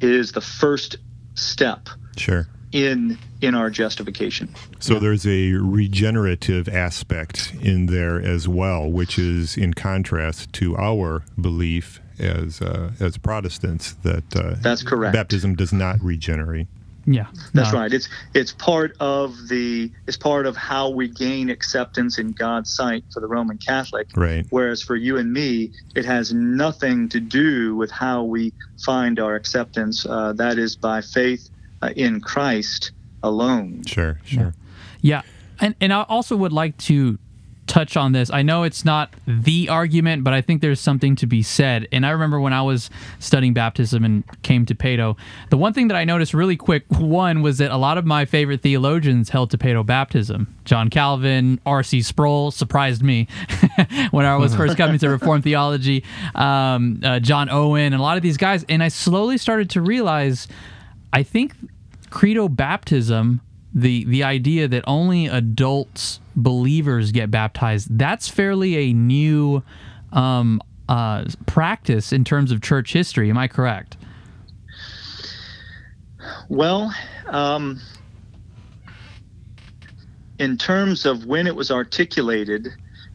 is the first step Sure. In in our justification. So there's a regenerative aspect in there as well, which is in contrast to our belief as uh, as Protestants that uh, That's correct. baptism does not regenerate. Yeah. That's No. right. It's it's part of the it's part of how we gain acceptance in God's sight for the Roman Catholic. Right. Whereas for you and me, it has nothing to do with how we find our acceptance. Uh, that is by faith in Christ alone. Sure. Sure. Yeah. And and I also would like to touch on this. I know it's not the argument, but I think there's something to be said. And I remember when I was studying baptism and came to Paedo, the one thing that I noticed really quick, one was that a lot of my favorite theologians held to Paedo baptism. John Calvin, R.C. Sproul surprised me when I was first coming to Reformed theology. Um, uh, John Owen and a lot of these guys, and I slowly started to realize, I think credo baptism the the idea that only adults believers get baptized that's fairly a new um, uh, practice in terms of church history am i correct Well, um, in terms of when it was articulated,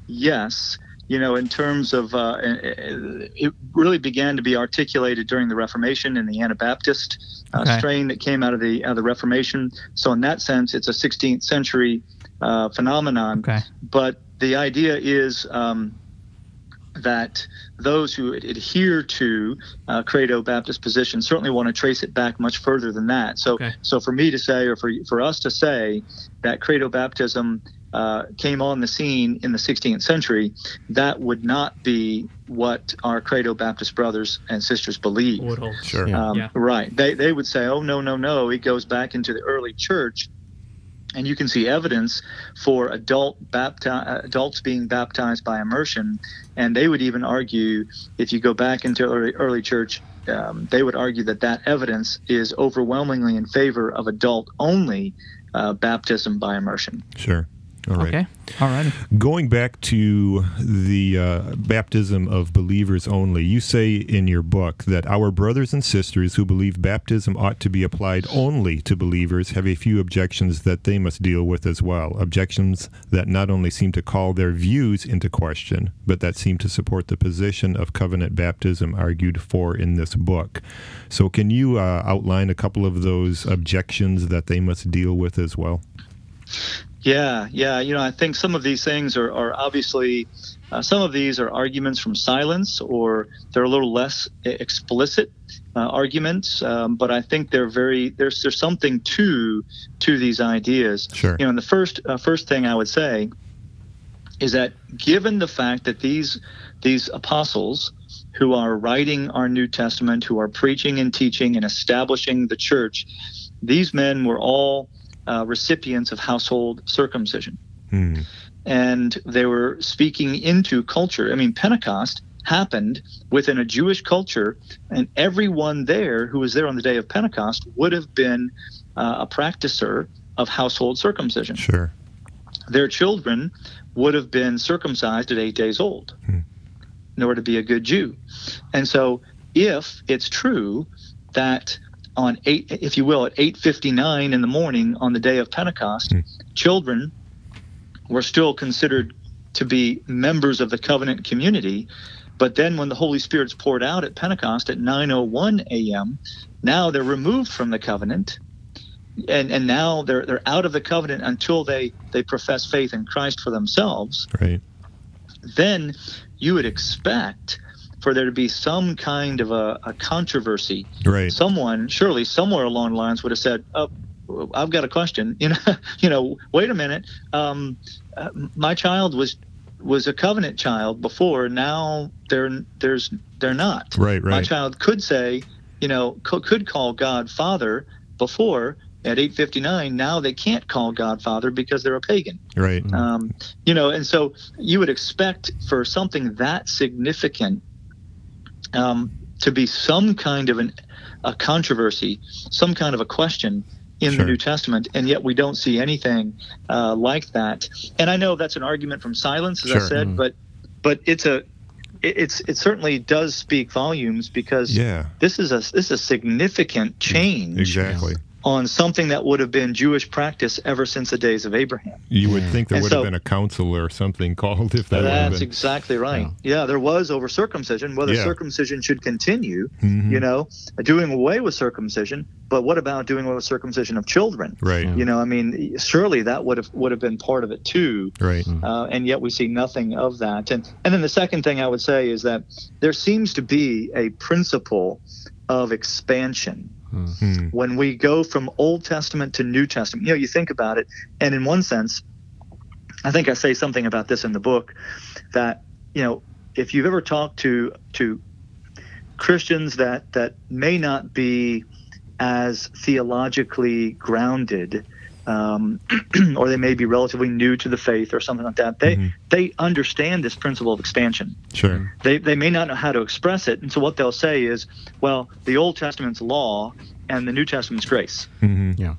yes. You know, in terms of uh, it really began to be articulated during the Reformation in the Anabaptist uh, Okay. strain that came out of the out of the Reformation. So in that sense, it's a 16th century uh, phenomenon. okay But the idea is um, that those who adhere to uh, Credo Baptist position certainly want to trace it back much further than that. So, Okay. so for me to say, or for for us to say, that Credo Baptism uh, came on the scene in the 16th century, that would not be what our Credo Baptist brothers and sisters believe. Sure. Um, Yeah. Right. They, they would say, oh, no, no, no. It goes back into the early church. And you can see evidence for adult bapti- adults being baptized by immersion. And they would even argue, if you go back into early, early church, um, they would argue that that evidence is overwhelmingly in favor of adult only uh, baptism by immersion. Sure. All right. okay all right Going back to the uh, baptism of believers only, you say in your book that our brothers and sisters who believe baptism ought to be applied only to believers have a few objections that they must deal with as well. Objections that not only seem to call their views into question, but that seem to support the position of covenant baptism argued for in this book. So, can you uh, outline a couple of those objections that they must deal with as well? Yeah, yeah. You know, I think some of these things are, are obviously, uh, some of these are arguments from silence or they're a little less explicit uh, arguments. Um, but I think they're very, there's, there's something to, to these ideas. Sure. You know, and the first, uh, first thing I would say is that given the fact that these, these apostles who are writing our New Testament, who are preaching and teaching and establishing the church, these men were all uh, recipients of household circumcision. Hmm. And they were speaking into culture. I mean, Pentecost happened within a Jewish culture, and everyone there who was there on the day of Pentecost would have been uh, a practicer of household circumcision. Sure. Their children would have been circumcised at eight days old Hmm. in order to be a good Jew. And so, if it's true that on eight, if you will, at 8:59 in the morning on the day of Pentecost, Hmm. children were still considered to be members of the covenant community. But then, when the Holy Spirit's poured out at Pentecost at 9:01 a.m., now they're removed from the covenant, and and now they're they're out of the covenant until they they profess faith in Christ for themselves Right. then you would expect for there to be some kind of a, a controversy. Right. Someone, surely somewhere along the lines, would have said, "Oh, I've got a question. You know, you know. Wait a minute. Um, uh, my child was was a covenant child before. Now they're there's they're not. Right. right. My child could say, you know, co- could call God Father before." At 8:59, now they can't call God Father because they're a pagan. Right. Um, you know, and so you would expect for something that significant um, to be some kind of an, a controversy, some kind of a question in Sure. the New Testament, and yet we don't see anything uh, like that. And I know that's an argument from silence, as I said, Mm. but but it's a it, it's it certainly does speak volumes because Yeah. this is a this is a significant change Exactly. On something that would have been Jewish practice ever since the days of Abraham. You would think there And would so- have been a council or something called if that would That's been. exactly right. Yeah. there was over circumcision. Whether Yeah. circumcision should continue, Mhm. you know, doing away with circumcision. But what about doing away with circumcision of children? Right. You know, I mean, surely that would have would have been part of it too. Right. Uh, and yet we see nothing of that. And and then the second thing I would say is that there seems to be a principle of expansion Hmm. when we go from Old Testament to New Testament. You know, you think about it, and in one sense, I think I say something about this in the book that you know, if you've ever talked to to Christians that that may not be as theologically grounded. Um, or they may be relatively new to the faith or something like that. They Mhm. they understand this principle of expansion Sure. they, they may not know how to express it. And so what they'll say is, well, the Old Testament's law and the New Testament's grace. hmm Yeah.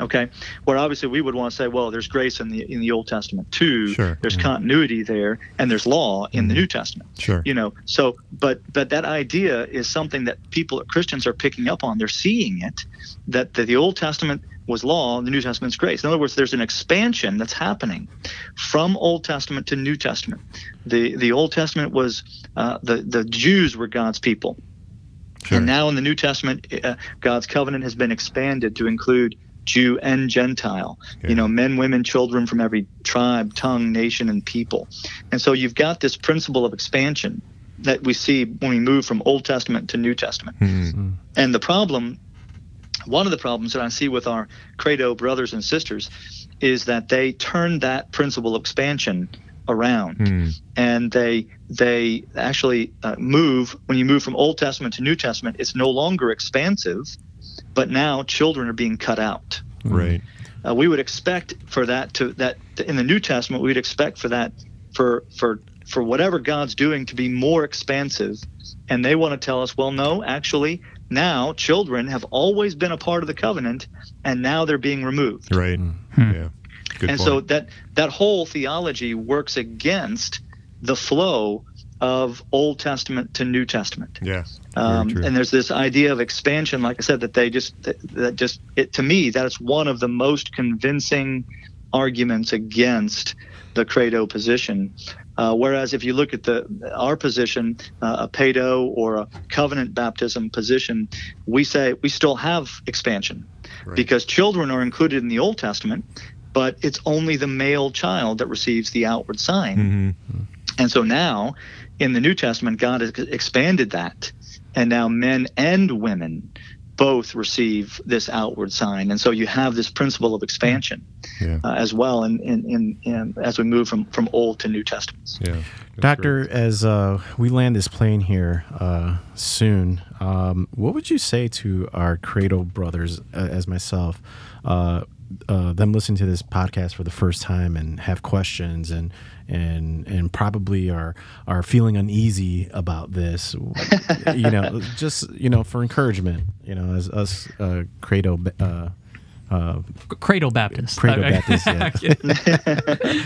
Okay. Where obviously we would want to say, well, there's grace in the in the Old Testament too. Sure. There's continuity there, and there's law in the Mhm. New Testament. Sure. You know, so but but that idea is something that people Christians are picking up on. They're seeing it that, that the Old Testament was law, the New Testament's grace. In other words, there's an expansion that's happening from Old Testament to New Testament. The the Old Testament was uh, the the Jews were God's people, Sure. and now in the New Testament, uh, God's covenant has been expanded to include Jew and Gentile. Yeah. You know, men, women, children from every tribe, tongue, nation, and people. And so you've got this principle of expansion that we see when we move from Old Testament to New Testament. Hmm. And the problem, one of the problems that I see with our Credo brothers and sisters, is that they turn that principle of expansion around Hmm. and they they actually uh, move when you move from Old Testament to New Testament. It's no longer expansive, but now children are being cut out. Right. Uh, we would expect for that to that in the New Testament, we'd expect for that for for for whatever God's doing to be more expansive, and they want to tell us, well, no, actually, now children have always been a part of the covenant, and now they're being removed. Right. Hmm. Yeah. Good and point. so that that whole theology works against the flow of Old Testament to New Testament. yeah. Um, and there's this idea of expansion, like I said, that they just that, that just it to me that is one of the most convincing arguments against the credo position. Uh, whereas if you look at the our position, uh, a pedo or a covenant baptism position, we say we still have expansion Right. because children are included in the Old Testament, but it's only the male child that receives the outward sign. Mhm. And so now in the New Testament, God has expanded that. And now men and women both receive this outward sign. And so you have this principle of expansion Yeah. uh, as well in, in, in, in, as we move from, from Old to New Testaments. Yeah. Doctor, great. as uh, we land this plane here uh, soon, um, what would you say to our cradle brothers, uh, as myself, uh, them listening to this podcast for the first time and have questions and and and probably are are feeling uneasy about this, you know, just you know for encouragement, you know, as us uh, Credo. Uh, uh, Cradle Baptist. Credo Okay. Baptist, yeah.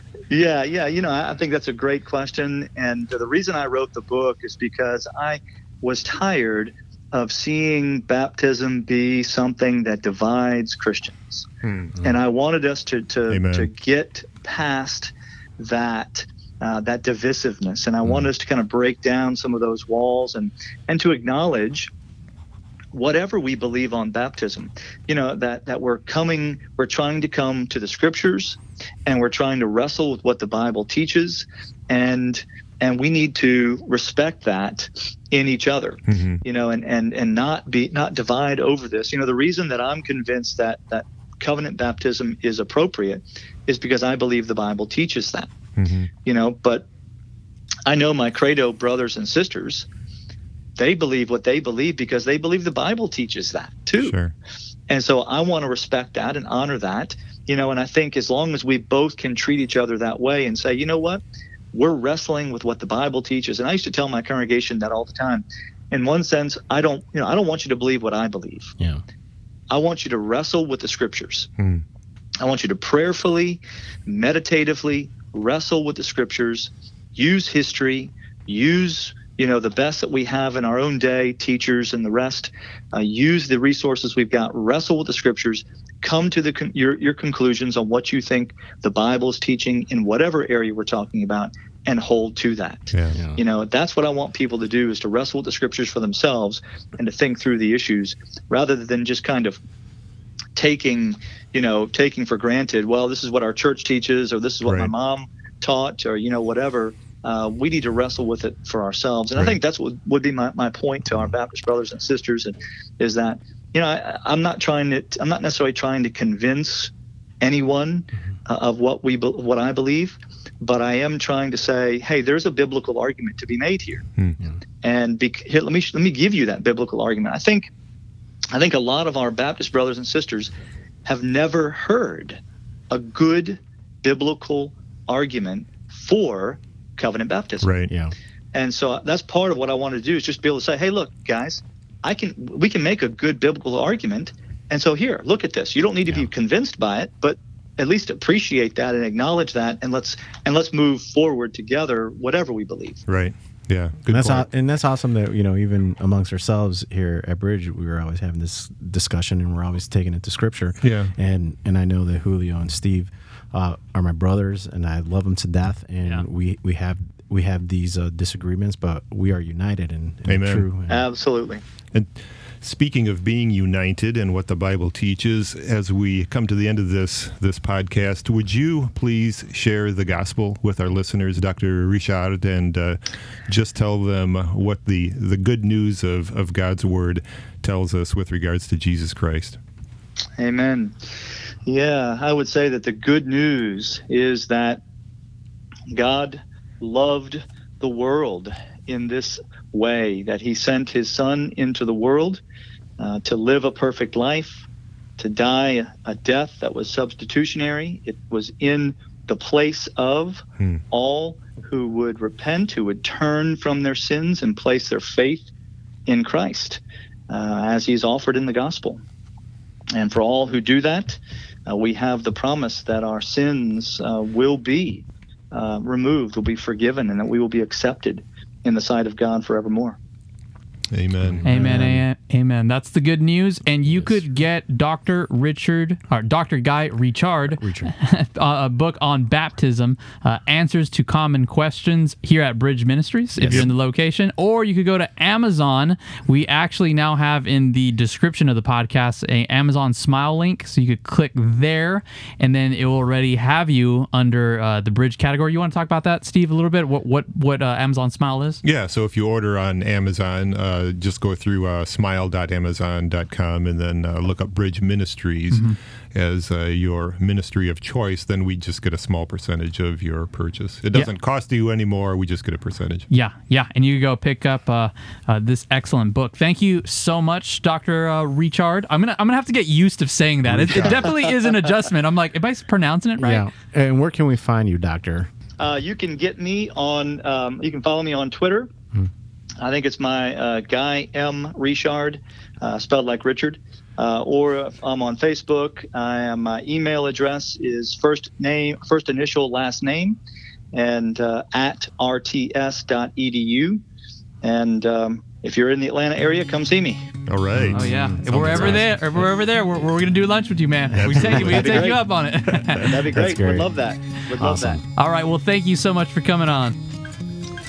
Yeah, yeah. You know, I I think that's a great question. And the reason I wrote the book is because I was tired of seeing baptism be something that divides Christians. Hmm. And I wanted us to, to, Amen. to get past that. Uh, that divisiveness, and I want us to kind of break down some of those walls and and to acknowledge whatever we believe on baptism you know that that we're coming we're trying to come to the scriptures and we're trying to wrestle with what the bible teaches and and we need to respect that in each other Mhm. you know and and and not be not divide over this you know the reason that i'm convinced that that covenant baptism is appropriate is because i believe the bible teaches that Mhm. you know but i know my credo brothers and sisters they believe what they believe because they believe the bible teaches that too Sure. and so I want to respect that and honor that, you know, and I think as long as we both can treat each other that way and say, you know what, we're wrestling with what the Bible teaches. And I used to tell my congregation that all the time. In one sense, I don't, you know, I don't want you to believe what I believe. yeah. I want you to wrestle with the scriptures. Hmm. I want you to prayerfully, meditatively wrestle with the scriptures, use history, use you know the best that we have in our own day, teachers and the rest. Uh, use the resources we've got. Wrestle with the scriptures. Come to the con- your your conclusions on what you think the Bible is teaching in whatever area we're talking about, and hold to that. Yeah. Yeah. You know, that's what I want people to do is to wrestle with the scriptures for themselves and to think through the issues rather than just kind of taking, you know, taking for granted, well, this is what our church teaches or this is what my mom taught or, you know, whatever. Uh, we need to wrestle with it for ourselves. And Right. I think that's what would be my, my point to our Baptist brothers and sisters and is that, you know, I, I'm not trying to, I'm not necessarily trying to convince anyone uh, of what we, be- what I believe, but I am trying to say, hey, there's a biblical argument to be made here, Hmm. and be, here, let me let me give you that biblical argument. I think, I think a lot of our Baptist brothers and sisters have never heard a good biblical argument for covenant baptism. Right. Yeah. And so that's part of what I want to do is just be able to say, hey, look, guys, I can we can make a good biblical argument. And so here, look at this. You don't need to Yeah. be convinced by it, but at least appreciate that and acknowledge that and let's and let's move forward together whatever we believe. Right. Yeah. Good and that's point. aw- and that's awesome that you know even amongst ourselves here at Bridge we were always having this discussion and we're always taking it to Scripture. Yeah. And and I know that Julio and Steve uh, are my brothers and I love them to death and Yeah. we we have we have these uh, disagreements but we are united in, in Amen. true. and- Absolutely. And speaking of being united and what the Bible teaches, as we come to the end of this this podcast, would you please share the gospel with our listeners, Dr. Richard, and uh, just tell them what the the good news of of God's word tells us with regards to Jesus Christ? Amen. Yeah, I would say that the good news is that God loved the world in this way, that He sent His Son into the world uh, to live a perfect life, to die a death that was substitutionary. It was in the place of Hmm. all who would repent, who would turn from their sins and place their faith in Christ, uh, as He's offered in the gospel. And for all who do that, uh, we have the promise that our sins uh, will be uh, removed, will be forgiven, and that we will be accepted in the sight of God forevermore. Amen. Amen. Amen. Amen. That's the good news. And you could get Dr. Richard or Dr. Guy Richard, Richard. a book on baptism, uh, answers to common questions here at Bridge Ministries if Yes. you're in the location. Or you could go to Amazon. We actually now have in the description of the podcast a Amazon Smile link, so you could click there, and then it will already have you under uh, the Bridge category. You want to talk about that, Steve, a little bit? What what what uh, Amazon Smile is? Yeah, so if you order on Amazon, uh, just go through uh, smile.amazon.com and then uh, look up Bridge Ministries as uh, your ministry of choice. Then we just get a small percentage of your purchase. It doesn't cost you anymore. We just get a percentage. Yeah, yeah, and you go pick up uh, uh, this excellent book. Thank you so much, Doctor uh, Richard. I'm gonna I'm gonna have to get used to saying that. It, it definitely is an adjustment. I'm like, am I pronouncing it right? Yeah. And where can we find you, Doctor? Uh, you can get me on, um, you can follow me on Twitter. I think it's my uh, Guy M. Richard, uh, spelled like Richard. Uh, or if I'm on Facebook. I am, my email address is first name, first initial, last name, and uh, at rts.edu. And um, if you're in the Atlanta area, come see me. All right. Oh yeah. If Sounds we're ever awesome. there, if we're ever there, we're, we're gonna do lunch with you, man. We take you, we That'd take you up on it. That'd be great. great. Would love that. Would love Awesome. that. All right. Well, thank you so much for coming on.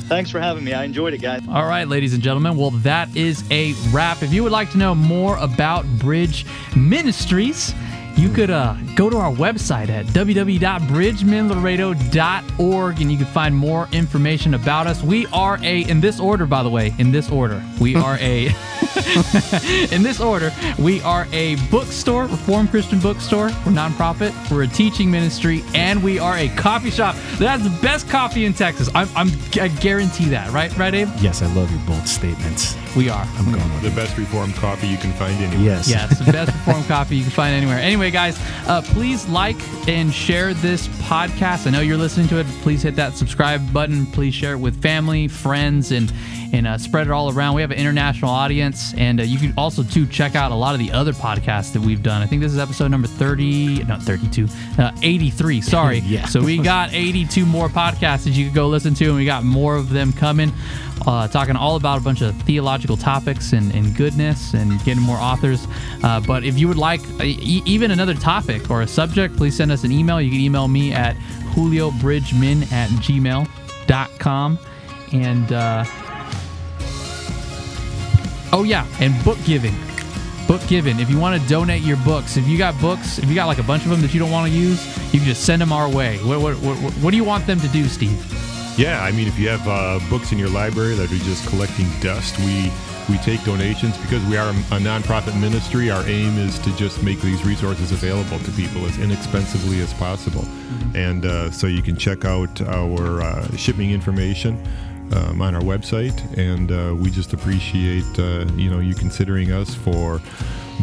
Thanks for having me. I enjoyed it, guys. All right, ladies and gentlemen. Well, that is a wrap. If you would like to know more about Bridge Ministries, you could uh, go to our website at www.bridgemanlaredo.org and you can find more information about us. We are a, in this order, by the way, in this order, we are a, in this order, we are a bookstore, Reformed Christian bookstore. We're nonprofit. We're a teaching ministry, and we are a coffee shop that has the best coffee in Texas. I'm, I'm I guarantee that, right? Right, Abe? Yes, I love your bold statements. We are. I'm going with The best reformed coffee you can find anywhere. Yes. Yeah, it's the best reformed coffee you can find anywhere. Anyway, anyway, guys, uh, please like and share this podcast. I know you're listening to it. Please hit that subscribe button. Please share it with family, friends, and and uh, spread it all around. We have an international audience, and uh, you can also too check out a lot of the other podcasts that we've done. I think this is episode number thirty, not thirty-two, uh, eighty-three. Sorry. Yeah. So we got eighty-two more podcasts that you could go listen to, and we got more of them coming. Uh, talking all about a bunch of theological topics and, and goodness and getting more authors. Uh, but if you would like uh, even another topic or a subject, please send us an email. You can email me at juliobridgemin at gmail.com. And uh, oh, yeah, and book giving. Book giving. If you want to donate your books, if you got books, if you got like a bunch of them that you don't want to use, you can just send them our way. What, what, what, what do you want them to do, Steve? Yeah, I mean, if you have uh, books in your library that are just collecting dust, we we take donations because we are a nonprofit ministry. Our aim is to just make these resources available to people as inexpensively as possible, and uh, so you can check out our uh, shipping information. Um, on our website, and uh, we just appreciate uh, you know you considering us for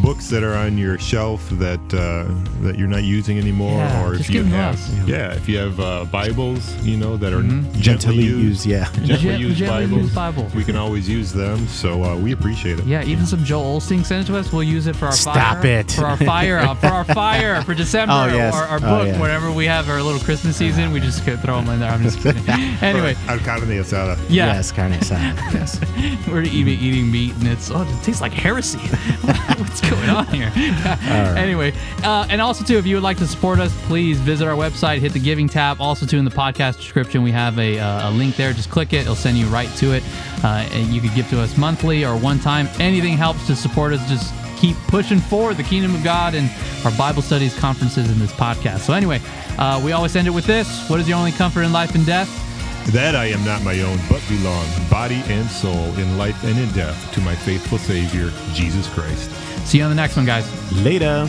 books that are on your shelf that uh, that you're not using anymore, Yeah, or if you give 'em to have us. yeah, if you have uh, Bibles, you know that are gently Gently used, used, yeah. gently Gen- used gently Bibles. used Bible. We can always use them, so uh, we appreciate it. Yeah, even some Joel Osteen sent it to us. We'll use it for our Stop fire. it. For our fire, uh, for our fire for December. Oh, yes. Our, our Oh, book, yeah. whenever we have our little Christmas season, we just could throw them in there. I'm just kidding. anyway, Al carne asada. yeah, Yes, carne asada. Yes. we're eating, eating meat, and it's oh, it tastes like heresy. What's going on here? Anyway, uh, and also too, if you would like to support us, please visit our website, hit the giving tab. Also too, in the podcast description, we have a, uh, a link there. Just click it; it'll send you right to it. Uh, and you could give to us monthly or one time. Anything helps to support us. Just keep pushing forward the kingdom of God and our Bible studies, conferences, and this podcast. So anyway, uh, we always end it with this: What is your only comfort in life and death? That I am not my own, but belong, body and soul, in life and in death, to my faithful Savior, Jesus Christ. See you on the next one, guys. Later.